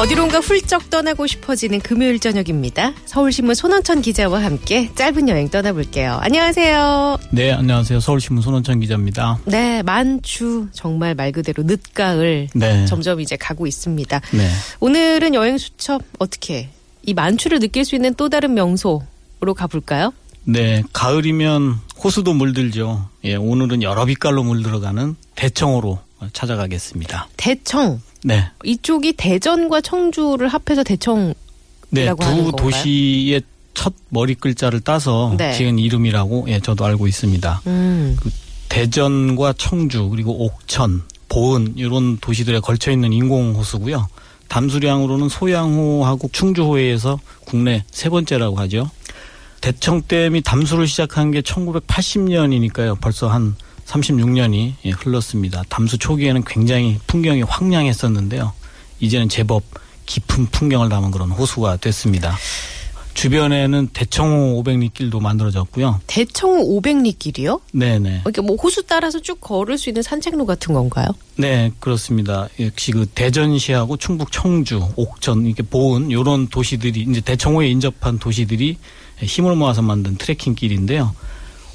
어디론가 훌쩍 떠나고 싶어지는 금요일 저녁입니다. 서울신문 손원천 기자와 함께 짧은 여행 떠나볼게요. 안녕하세요. 네, 안녕하세요. 서울신문 손원천 기자입니다. 네, 만추 정말 말 그대로 늦가을 네. 점점 이제 가고 있습니다. 네. 오늘은 여행 수첩 어떻게 이 만추를 느낄 수 있는 또 다른 명소로 가볼까요? 네, 가을이면 호수도 물들죠. 예, 오늘은 여러 빛깔로 물들어가는 대청호로 찾아가겠습니다. 대청 네. 이쪽이 대전과 청주를 합해서 대청 네, 이라고 하는 두 건가요? 도시의 첫 머리 글자를 따서 네. 지은 이름이라고 예, 저도 알고 있습니다. 음, 대전과 청주 그리고 옥천, 보은 이런 도시들에 걸쳐 있는 인공 호수고요. 담수량으로는 소양호하고 충주호에서 국내 세 번째라고 하죠. 대청댐이 담수를 시작한 게 1980년이니까요. 벌써 한 36년이 예, 흘렀습니다. 담수 초기에는 굉장히 풍경이 황량했었는데요. 이제는 제법 깊은 풍경을 담은 그런 호수가 됐습니다. 주변에는 대청호 500리길도 만들어졌고요. 대청 500리길이요? 네네. 이렇게 뭐 호수 따라서 쭉 걸을 수 있는 산책로 같은 건가요? 네, 그렇습니다. 역시 그 대전시하고 충북 청주, 옥천, 이렇게 보은 요런 도시들이 이제 대청호에 인접한 도시들이 힘을 모아서 만든 트레킹 길인데요.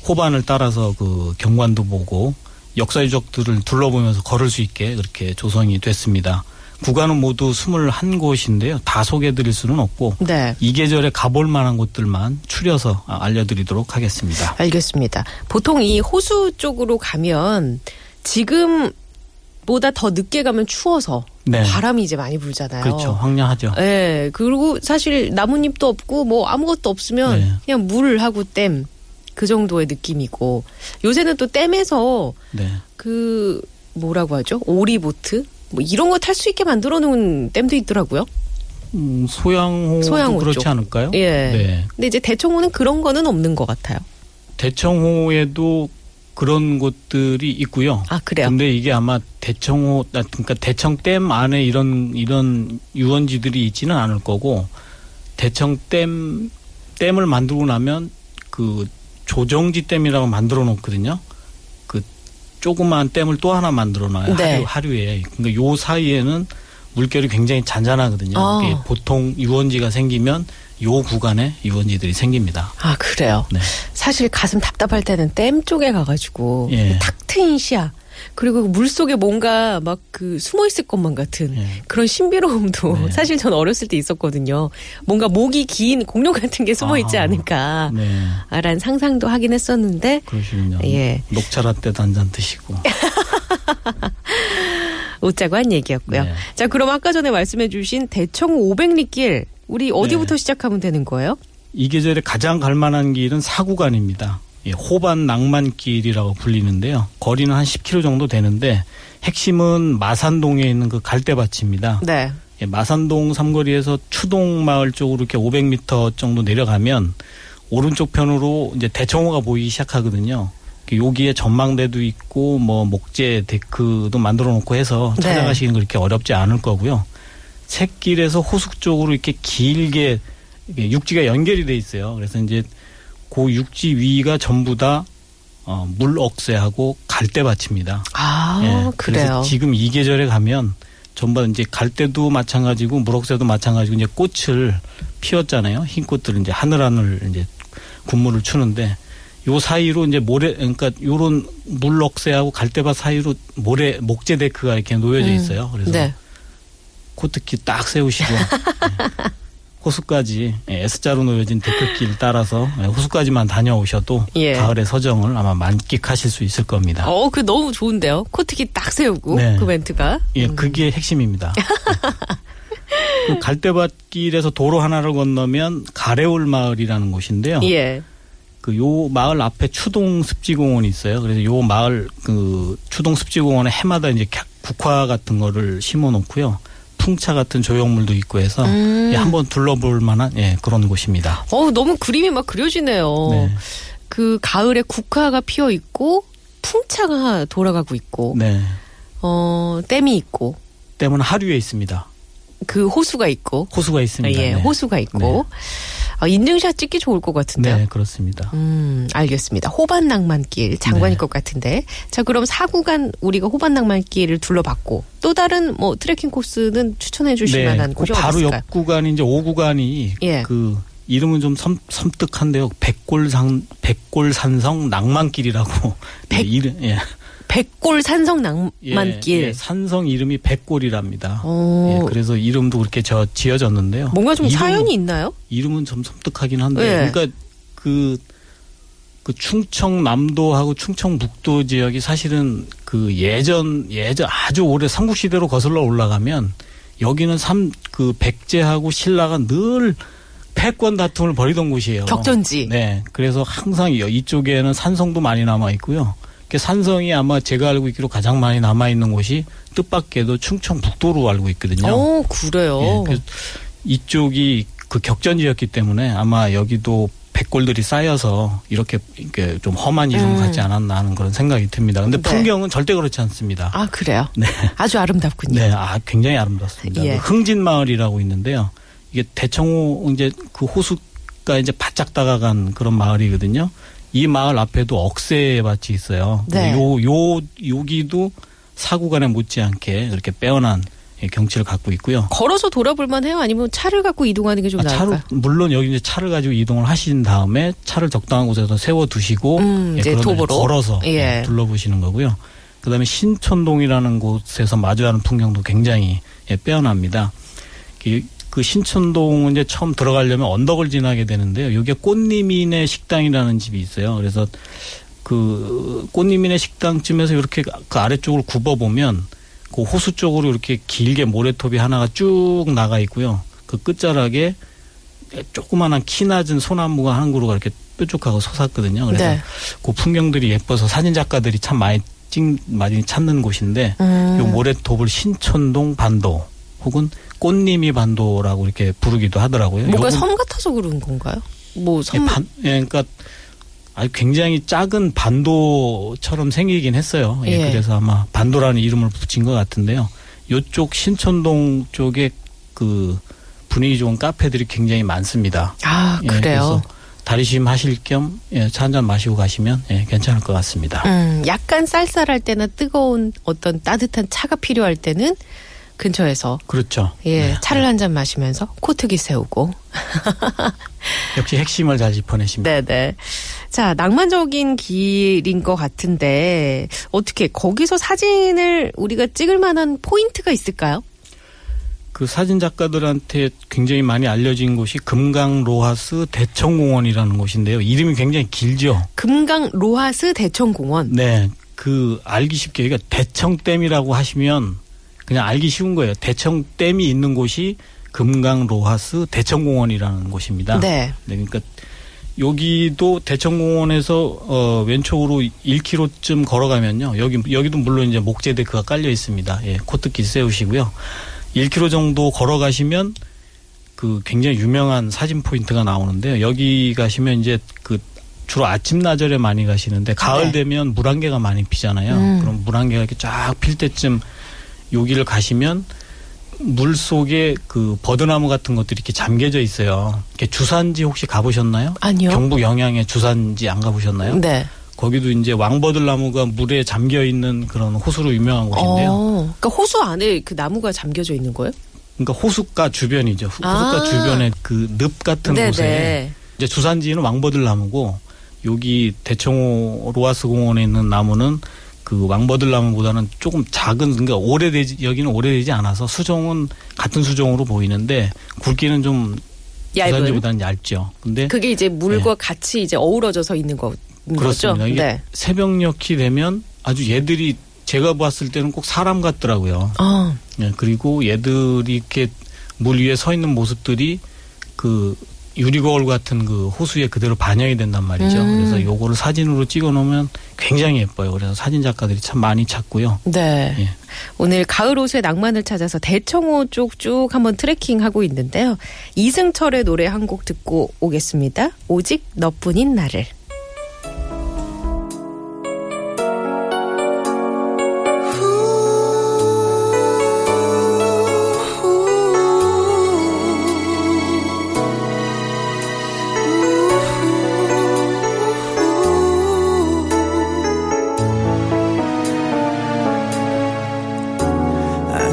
호반을 따라서 그 경관도 보고 역사 유적들을 둘러보면서 걸을 수 있게 그렇게 조성이 됐습니다. 구간은 모두 21곳인데요. 다 소개해 드릴 수는 없고 네. 이 계절에 가볼 만한 곳들만 추려서 알려드리도록 하겠습니다. 알겠습니다. 보통 이 호수 쪽으로 가면 지금보다 더 늦게 가면 추워서 네. 바람이 이제 많이 불잖아요. 그렇죠. 황량하죠. 예, 그리고 사실 나뭇잎도 없고 뭐 아무것도 없으면 네. 그냥 물 하고 댐 그 정도의 느낌이고 요새는 또 댐에서 네. 그 뭐라고 하죠? 오리보트 뭐 이런 거 탈 수 있게 만들어 놓은 댐도 있더라고요. 음, 소양호 소양호 그렇지 쪽. 않을까요? 예. 네. 근데 이제 대청호는 그런 거는 없는 것 같아요. 대청호에도 그런 곳들이 있고요. 아 그래요? 근데 이게 아마 대청호, 아, 그러니까 대청댐 안에 이런 이런 유원지들이 있지는 않을 거고 대청댐 댐을 만들고 나면 그 조정지 댐이라고 만들어 놓거든요. 그 조그마한 댐을 또 하나 만들어 놔요. 네. 하류, 하류에. 그러니까 요 사이에는 물결이 굉장히 잔잔하거든요. 아. 보통 유원지가 생기면 요 구간에 유원지들이 생깁니다. 아 그래요. 네. 사실 가슴 답답할 때는 댐 쪽에 가가지고 예. 탁 트인 시야 그리고 물 속에 뭔가 막 그 숨어 있을 것만 같은 예. 그런 신비로움도 네. 사실 전 어렸을 때 있었거든요. 뭔가 목이 긴 공룡 같은 게 숨어 있지 아. 않을까. 네. 란 상상도 하긴 했었는데 그러시군요. 예. 녹차 라떼도 한 잔 드시고. 웃자고 한 얘기였고요. 네. 자, 그럼 아까 전에 말씀해 주신 대청 500리길 우리 어디부터 네. 시작하면 되는 거예요? 이 계절에 가장 갈 만한 길은 사구간입니다. 예, 호반 낭만길이라고 불리는데요. 거리는 한 10km 정도 되는데 핵심은 마산동에 있는 그 갈대밭입니다. 네. 예, 마산동 삼거리에서 추동 마을 쪽으로 이렇게 500m 정도 내려가면 오른쪽 편으로 이제 대청호가 보이기 시작하거든요. 여기에 전망대도 있고 뭐 목재 데크도 만들어 놓고 해서 네. 찾아가시기는 그렇게 어렵지 않을 거고요. 샛길에서 호수 쪽으로 이렇게 길게 육지가 연결이 돼 있어요. 그래서 이제 그 육지 위가 전부 다 어, 물 억새하고 갈대밭입니다. 아, 예, 그래요. 지금 이 계절에 가면 전부 다 이제 갈대도 마찬가지고 물억새도 마찬가지고 이제 꽃을 피웠잖아요. 흰 꽃들은 이제 하늘하늘 이제 군무를 추는데 요 사이로 이제 모래 그러니까 요런 물억새하고 갈대밭 사이로 모래 목재 데크가 이렇게 놓여져 음, 있어요. 그래서 네. 코트키 딱 세우시고 예, 호수까지 예, S자로 놓여진 데크길 따라서 예, 호수까지만 다녀오셔도 예. 가을의 서정을 아마 만끽하실 수 있을 겁니다. 어, 그 너무 좋은데요. 코트기 딱 세우고 네. 그 멘트가. 예, 그게 핵심입니다. 그 갈대밭길에서 도로 하나를 건너면 가래올 마을이라는 곳인데요. 예. 그 요 마을 앞에 추동 습지공원이 있어요. 그래서 요 마을 그 추동 습지공원에 해마다 이제 갸- 국화 같은 거를 심어 놓고요. 풍차 같은 조형물도 있고 해서 음. 예, 한번 둘러볼 만한 예, 그런 곳입니다. 어 너무 그림이 막 그려지네요. 네. 그 가을에 국화가 피어 있고 풍차가 돌아가고 있고 네. 어 댐이 있고 때문에 하류에 있습니다. 그 호수가 있고 호수가 있습니다. 예 네. 호수가 있고 아, 인증샷 찍기 좋을 것 같은데요. 네, 그렇습니다. 음, 알겠습니다. 호반 낭만길 장관일 네. 것 같은데. 자, 그럼 사구간 우리가 호반 낭만길을 둘러봤고 또 다른 뭐 트레킹 코스는 추천해 주실 만한 그 곳이 바로 어딨을까요? 옆 구간이 이제 5구간이 예. 그 이름은 좀 섬, 섬뜩한데요. 백골산 백골산성 낭만길이라고 백- 예, 이름 예. 백골 산성 예, 낭만길. 예, 산성 이름이 백골이랍니다. 오. 예, 그래서 이름도 그렇게 저 지어졌는데요. 뭔가 좀 이름은- 사연이 있나요? 이름은 좀 섬뜩하긴 한데 예. 그러니까 그, 그 충청남도하고 충청북도 지역이 사실은 그 예전 예전 아주 오래 삼국시대로 거슬러 올라가면 여기는 삼 그 백제하고 신라가 늘 패권 다툼을 벌이던 곳이에요. 격전지. 네. 그래서 항상 이- 이쪽에는 산성도 많이 남아 있고요. 그 산성이 아마 제가 알고 있기로 가장 많이 남아 있는 곳이 뜻밖에도 충청북도로 알고 있거든요. 오, 그래요. 예, 이쪽이 그 격전지였기 때문에 아마 여기도 백골들이 쌓여서 이렇게, 이렇게 좀 험한 이름을 음. 갖지 않았나 하는 그런 생각이 듭니다. 근데 네. 풍경은 절대 그렇지 않습니다. 아, 그래요? 네. 아주 아름답군요. 네, 아, 굉장히 아름답습니다. 예. 그 흥진 마을이라고 있는데요. 이게 대청호 이제 그 호수가 이제 바짝 다가간 그런 마을이거든요. 이 마을 앞에도 억새밭이 있어요. 네. 요, 요, 여기도 사구간에 못지않게 그렇게 빼어난 예, 경치를 갖고 있고요. 걸어서 돌아볼만 해요? 아니면 차를 갖고 이동하는 게좀 아, 차로 나을까요? 물론 여기 이제 차를 가지고 이동을 하신 다음에 차를 적당한 곳에서 세워 두시고 음, 이제 도보로? 걸어서 예. 예, 둘러보시는 거고요. 그다음에 신촌동이라는 곳에서 마주하는 풍경도 굉장히 예, 빼어납니다. 그, 그 신촌동은 이제 처음 들어가려면 언덕을 지나게 되는데요. 여기에 꽃님이네 식당이라는 집이 있어요. 그래서 그 꽃님이네 식당쯤에서 이렇게 그 아래쪽을 굽어 보면 그 호수 쪽으로 이렇게 길게 모래톱이 하나가 쭉 나가 있고요. 그 끝자락에 조그마한 키 낮은 소나무가 한 그루가 이렇게 뾰족하고 솟았거든요. 그래서 네. 그 풍경들이 예뻐서 사진 작가들이 참 많이 찍 많이 찾는 곳인데 음. 요 모래톱을 신촌동 반도 혹은 꽃님이 반도라고 이렇게 부르기도 하더라고요. 뭔가 섬 같아서 그런 건가요? 뭐 예, 섬, 반, 예, 그러니까 아주 굉장히 작은 반도처럼 생기긴 했어요. 예, 예. 그래서 아마 반도라는 이름을 붙인 것 같은데요. 요쪽 신촌동 쪽에 그 분위기 좋은 카페들이 굉장히 많습니다. 아, 예, 그래요? 다리쉼 하실 겸 예, 차 한 잔 마시고 가시면 예, 괜찮을 것 같습니다. 음, 약간 쌀쌀할 때나 뜨거운 어떤 따뜻한 차가 필요할 때는 근처에서 그렇죠. 예, 네. 차를 한 잔 마시면서 코트기 세우고. 역시 핵심을 잘 짚어내십니다. 네네. 자, 낭만적인 길인 것 같은데, 어떻게, 거기서 사진을 우리가 찍을 만한 포인트가 있을까요? 그 사진 작가들한테 굉장히 많이 알려진 곳이 금강 로하스 대청공원이라는 곳인데요. 이름이 굉장히 길죠. 금강 로하스 대청공원. 네, 그 알기 쉽게 그러니까 대청댐이라고 하시면 그냥 알기 쉬운 거예요. 대청댐이 있는 곳이 금강 로하스 대청공원이라는 곳입니다. 네. 네, 그러니까 여기도 대청공원에서 어 왼쪽으로 1km쯤 걸어가면요. 여기 여기도 물론 이제 목재 데크가 깔려 있습니다. 예, 코트깃 세우시고요. 1km 정도 걸어가시면 그 굉장히 유명한 사진 포인트가 나오는데요. 여기 가시면 이제 그 주로 아침 나절에 많이 가시는데 가을 네. 되면 물안개가 많이 피잖아요. 음. 그럼 물안개가 이렇게 쫙 필 때쯤 여기를 가시면 물 속에 그 버드나무 같은 것들이 이렇게 잠겨져 있어요. 이렇게 주산지 혹시 가보셨나요? 아니요. 경북 영양의 주산지 안 가보셨나요? 네. 거기도 이제 왕버들나무가 물에 잠겨 있는 그런 호수로 유명한 곳인데요. 어, 그러니까 호수 안에 그 나무가 잠겨져 있는 거예요? 그러니까 호숫가 주변이죠. 후- 호숫가 아. 주변에 그늪 같은 곳에 네네. 이제 주산지는 왕버들나무고 여기 대청호 로아스 공원에 있는 나무는 그 왕버들나무보다는 조금 작은 그러니까 오래되지 여기는 오래되지 않아서 수종은 같은 수종으로 보이는데 굵기는 좀 얇은. 주산지보다는 얇죠. 근데 그게 이제 물과 같이 이제 어우러져서 있는 거, 거죠? 그렇습니다. 이게 네. 새벽녘이 되면 아주 얘들이 제가 봤을 때는 꼭 사람 같더라고요. 어, 예, 그리고 얘들이 이렇게 물 위에 서 있는 모습들이 그 유리 거울 같은 그 호수에 그대로 반영이 된단 말이죠. 음. 그래서 요거를 사진으로 찍어 놓으면 굉장히 예뻐요. 그래서 사진 작가들이 참 많이 찾고요. 네. 예. 오늘 가을 옷의 낭만을 찾아서 대청호 쪽 쭉 한번 트레킹 하고 있는데요. 이승철의 노래 한 곡 듣고 오겠습니다. 오직 너뿐인 나를.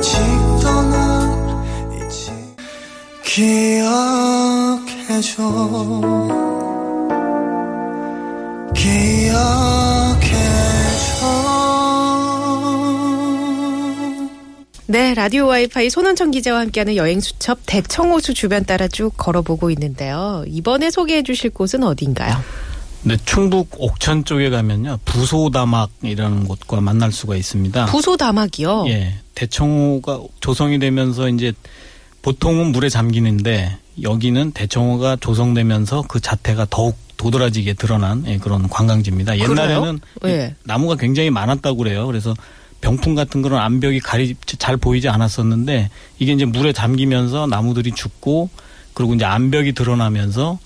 아직도 난 잊지 기억해줘 기억해줘 네, 라디오 와이파이 손원천 기자와 함께하는 여행 수첩 대청호수 주변 따라 쭉 걸어보고 있는데요. 이번에 소개해 주실 곳은 어딘가요? 네, 충북 옥천 쪽에 가면요. 부소다막이라는 곳과 만날 수가 있습니다. 부소 다막이요. 예. 대청호가 조성이 되면서 이제 보통은 물에 잠기는데 여기는 대청호가 조성되면서 그 자태가 더욱 도드라지게 드러난 예, 그런 관광지입니다. 옛날에는 예. 나무가 굉장히 많았다고 그래요. 그래서 병풍 같은 그런 암벽이 가리 잘 보이지 않았었는데 이게 이제 물에 잠기면서 나무들이 죽고 그리고 이제 암벽이 드러나면서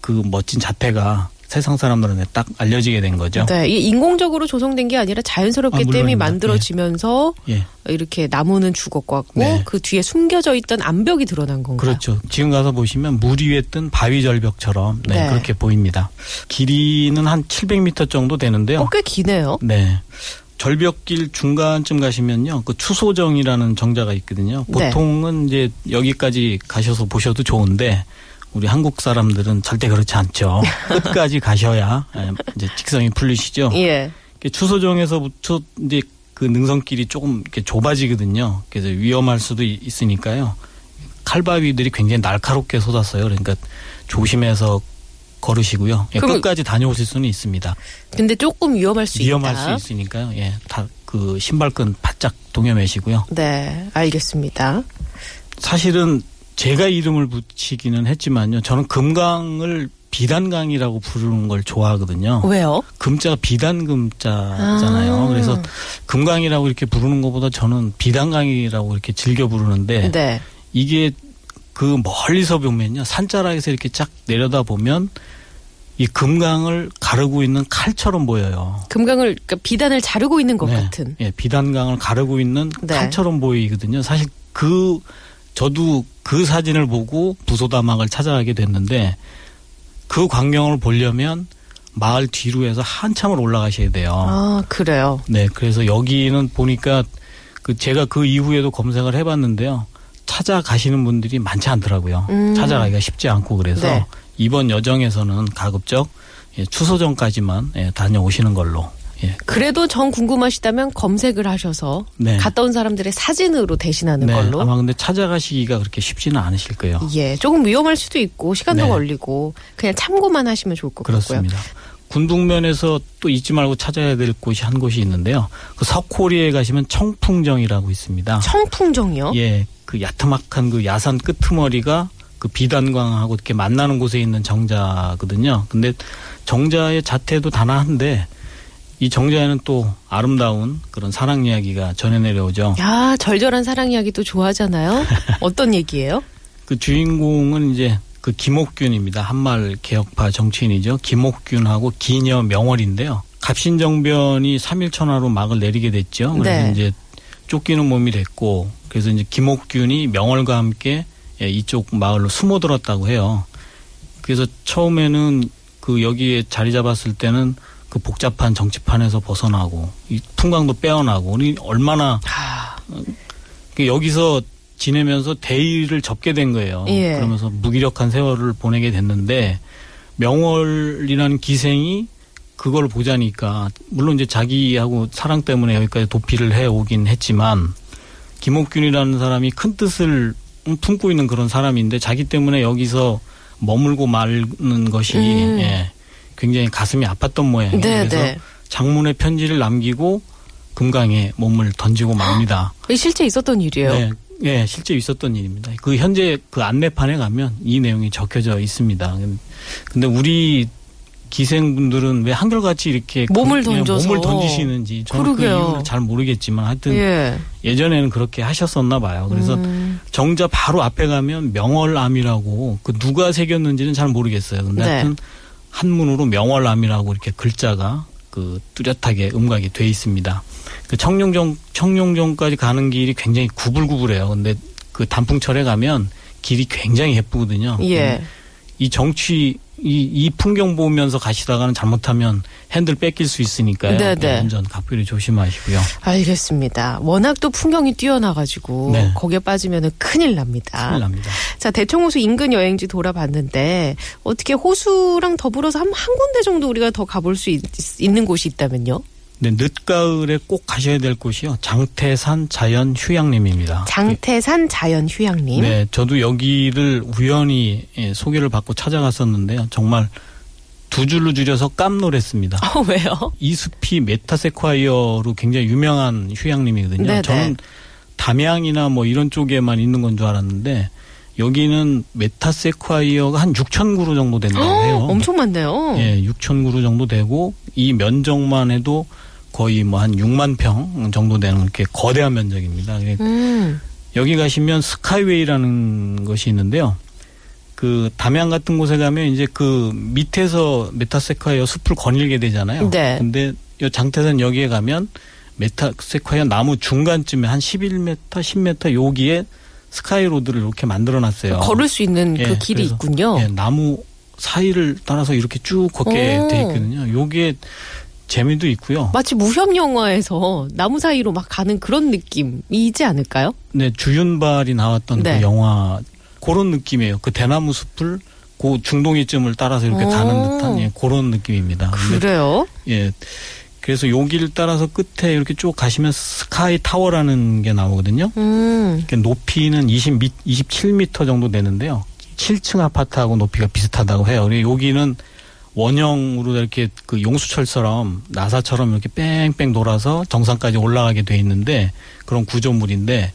그 멋진 자태가 세상 사람들한테 딱 알려지게 된 거죠. 네, 인공적으로 조성된 게 아니라 자연스럽게 아, 댐이 물론입니다. 만들어지면서 예. 이렇게 나무는 죽었고 네. 그 뒤에 숨겨져 있던 암벽이 드러난 건가요? 그렇죠. 지금 가서 보시면 물 위에 뜬 바위 절벽처럼 네, 네. 그렇게 보입니다. 길이는 한 700m 정도 되는데요. 어, 꽤 기네요. 네. 절벽길 중간쯤 가시면요. 그 추소정이라는 정자가 있거든요. 네. 보통은 이제 여기까지 가셔서 보셔도 좋은데 우리 한국 사람들은 절대 그렇지 않죠. 끝까지 가셔야 예, 이제 직성이 풀리시죠. 예. 추소정에서부터 이제 그 능선길이 조금 이렇게 좁아지거든요. 그래서 위험할 수도 이- 있으니까요. 칼바위들이 굉장히 날카롭게 쏟았어요. 그러니까 조심해서 걸으시고요. 예, 끝까지 다녀오실 수는 있습니다. 근데 조금 위험할 수 위험할 있다. 수 있으니까요. 예, 다 그 신발끈 바짝 동여매시고요. 네, 알겠습니다. 사실은 제가 이름을 붙이기는 했지만요. 저는 금강을 비단강이라고 부르는 걸 좋아하거든요. 왜요? 금자가 비단 금자잖아요. 아. 그래서 금강이라고 이렇게 부르는 것보다 저는 비단강이라고 이렇게 즐겨 부르는데 네. 이게 그 멀리서 보면요. 산자락에서 이렇게 쫙 내려다 보면 이 금강을 가르고 있는 칼처럼 보여요. 금강을 그러니까 비단을 자르고 있는 것 네. 같은. 예, 비단강을 가르고 있는 네. 칼처럼 보이거든요. 사실 그 저도 그 사진을 보고 부소다막을 찾아가게 됐는데 그 광경을 보려면 마을 뒤로 해서 한참을 올라가셔야 돼요. 아, 그래요. 네, 그래서 여기는 보니까 그 제가 그 이후에도 검색을 해봤는데요. 찾아가시는 분들이 많지 않더라고요. 음. 찾아가기가 쉽지 않고 그래서 네. 이번 여정에서는 가급적 예, 추소 전까지만 예, 다녀오시는 걸로. 예. 그래도 정 궁금하시다면 검색을 하셔서 네. 갔다 온 사람들의 사진으로 대신하는 네, 걸로. 아마 근데 찾아가시기가 그렇게 쉽지는 않으실 거예요. 예, 조금 위험할 수도 있고 시간도 네. 걸리고 그냥 참고만 하시면 좋을 것 같고요. 그렇습니다. 군북면에서 또 잊지 말고 찾아야 될 곳이 한 곳이 있는데요. 그 석호리에 가시면 청풍정이라고 있습니다. 청풍정이요? 예, 그 야트막한 그 야산 끄트머리가 그 비단광하고 이렇게 만나는 곳에 있는 정자거든요. 근데 정자의 자태도 단아한데 이 정자에는 또 아름다운 그런 사랑 이야기가 전해 내려오죠. 야, 절절한 사랑 이야기 또 좋아하잖아요. 어떤 얘기예요? 그 주인공은 이제 그 김옥균입니다. 한말 개혁파 정치인이죠. 김옥균하고 기녀 명월인데요. 갑신정변이 3일 천하로 막을 내리게 됐죠. 그래서 네. 이제 쫓기는 몸이 됐고 그래서 이제 김옥균이 명월과 함께 예, 이쪽 마을로 숨어들었다고 해요. 그래서 처음에는 그 여기에 자리 잡았을 때는 그 복잡한 정치판에서 벗어나고 이 풍광도 빼어나고 우리 얼마나 아, 그 여기서 지내면서 대의를 접게 된 거예요. 예. 그러면서 무기력한 세월을 보내게 됐는데 명월이라는 기생이 그걸 보자니까 물론 이제 자기하고 사랑 때문에 여기까지 도피를 해 오긴 했지만 김옥균이라는 사람이 큰 뜻을 품고 있는 그런 사람인데 자기 때문에 여기서 머물고 마는 것이 음. 예, 굉장히 가슴이 아팠던 모양이에요. 네, 그래서 네. 장문의 편지를 남기고 금강에 몸을 던지고 맙니다. 실제 있었던 일이에요. 네. 예, 실제 있었던 일입니다. 그 현재 그 안내판에 가면 이 내용이 적혀져 있습니다. 근데 우리 기생분들은 왜 한결같이 이렇게 몸을 그- 예, 던져서. 몸을 던지시는지 저는 그 그러게요. 이유를 잘 모르겠지만 하여튼 예. 예전에는 그렇게 하셨었나 봐요. 그래서 음. 정자 바로 앞에 가면 명월암이라고 그 누가 새겼는지는 잘 모르겠어요. 근데 네. 하여튼 한문으로 명월암이라고 이렇게 글자가 그 뚜렷하게 음각이 돼 있습니다. 그 청룡정 청룡정까지 가는 길이 굉장히 구불구불해요. 근데 그 단풍철에 가면 길이 굉장히 예쁘거든요. 예. 이 정취 이, 이 풍경 보면서 가시다가는 잘못하면 핸들 뺏길 수 있으니까요. 네네. 운전 각별히 조심하시고요. 알겠습니다. 워낙 또 풍경이 뛰어나가지고 네. 거기에 빠지면 큰일 납니다. 큰일 납니다. 자, 대청호수 인근 여행지 돌아봤는데 어떻게 호수랑 더불어서 한, 한 군데 정도 우리가 더 가볼 수 있, 는 곳이 있다면요? 네, 늦가을에 꼭 가셔야 될 곳이요. 장태산 자연 휴양림입니다. 장태산 자연 휴양림. 네, 저도 여기를 우연히 예, 소개를 받고 찾아갔었는데요. 정말 두 줄로 줄여서 깜놀했습니다. 어, 왜요? 이 숲이 메타세콰이어로 굉장히 유명한 휴양림이거든요. 네네. 저는 담양이나 뭐 이런 쪽에만 있는 건 줄 알았는데 여기는 메타세콰이어가 한 6천 그루 정도 된다고 해요. 엄청 많네요. 예, 6천 그루 정도 되고 이 면적만 해도 거의 뭐 한 6만 평 정도 되는 이렇게 거대한 면적입니다. 그래- 음. 여기 가시면 스카이웨이라는 것이 있는데요. 그 담양 같은 곳에 가면 이제 그 밑에서 메타세콰이어 숲을 거닐게 되잖아요. 네. 근데 요 장태산 여기에 가면 메타세콰이어 나무 중간쯤에 한 11m, 10m 여기에 sky road를 이렇게 만들어 놨어요. 걸을 수 있는 그 예, 길이 그래서, 있군요. 예, 나무 사이를 따라서 이렇게 쭉 걷게 오. 돼 있거든요. 요게 재미도 있고요. 마치 무협 영화에서 나무 사이로 막 가는 그런 느낌이지 않을까요? 네, 주윤발이 나왔던 네. 그 영화 그런 느낌이에요. 그 대나무 숲을 그 중동이쯤을 따라서 이렇게 오. 가는 듯한 예, 그런 느낌입니다. 그래요? 예. 그래서 여기를 따라서 끝에 이렇게 쭉 가시면 스카이 타워라는 게 나오거든요. 음. 높이는 20 미, 27m 정도 되는데요. 7층 아파트하고 높이가 비슷하다고 해요. 여기는 원형으로 이렇게 그 용수철처럼 나사처럼 이렇게 뺑뺑 돌아서 정상까지 올라가게 돼 있는데 그런 구조물인데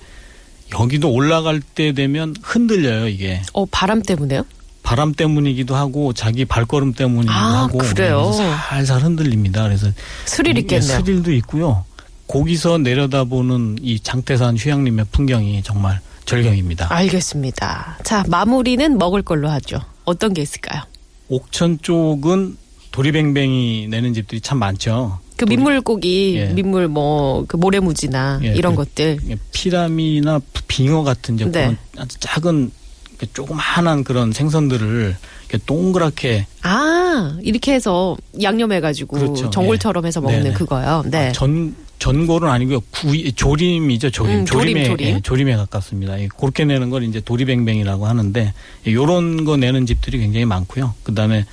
여기도 올라갈 때 되면 흔들려요 이게 어, 바람 때문에요? 바람 때문이기도 하고 자기 발걸음 때문이기도 아, 하고 그래요? 살살 흔들립니다. 그래서 스릴 예, 있겠네요. 스릴도 있고요. 거기서 내려다보는 이 장태산 휴양림의 풍경이 정말 절경입니다. 알겠습니다. 자, 마무리는 먹을 걸로 하죠. 어떤 게 있을까요? 옥천 쪽은 도리뱅뱅이 내는 집들이 참 많죠. 그 민물고기, 예. 민물 뭐, 그 모래무지나 예, 이런 그- 것들. 예, 피라미나 빙어 같은 이제 네. 그런 아주 작은 이렇게 조그마한 그런 생선들을 이렇게 동그랗게 아, 이렇게 해서 양념해가지고 그렇죠. 전골처럼 해서 먹는 네네. 그거요. 네. 아, 전 전골은 아니고요. 구이, 조림이죠. 조림. 음, 조림, 조림에 조림. 예, 조림에 가깝습니다. 예, 그렇게 내는 걸 이제 도리뱅뱅이라고 하는데 예, 요런 거 내는 집들이 굉장히 많고요. 그다음에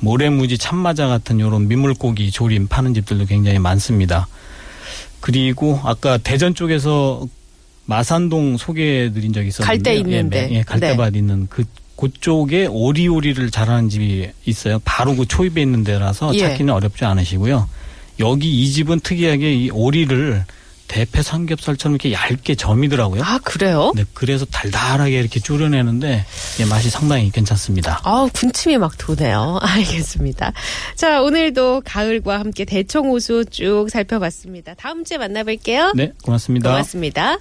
모래무지 참마자 같은 요런 민물고기 조림 파는 집들도 굉장히 많습니다. 그리고 아까 대전 쪽에서 마산동 소개해 드린 적이 있었는데 갈대 있는데. 예, 갈대밭 네. 있는 그 그쪽에 오리오리를 잘하는 집이 있어요. 바로 그 초입에 있는 데라서 예. 찾기는 어렵지 않으시고요. 여기 이 집은 특이하게 이 오리를 대패 삼겹살처럼 이렇게 얇게 점이더라고요. 아, 그래요? 네, 그래서 달달하게 이렇게 졸여내는데 예, 맛이 상당히 괜찮습니다. 아, 군침이 막 도네요. 알겠습니다. 자, 오늘도 가을과 함께 대청호수 쭉 살펴봤습니다. 다음 주에 만나뵐게요. 네, 고맙습니다. 고맙습니다.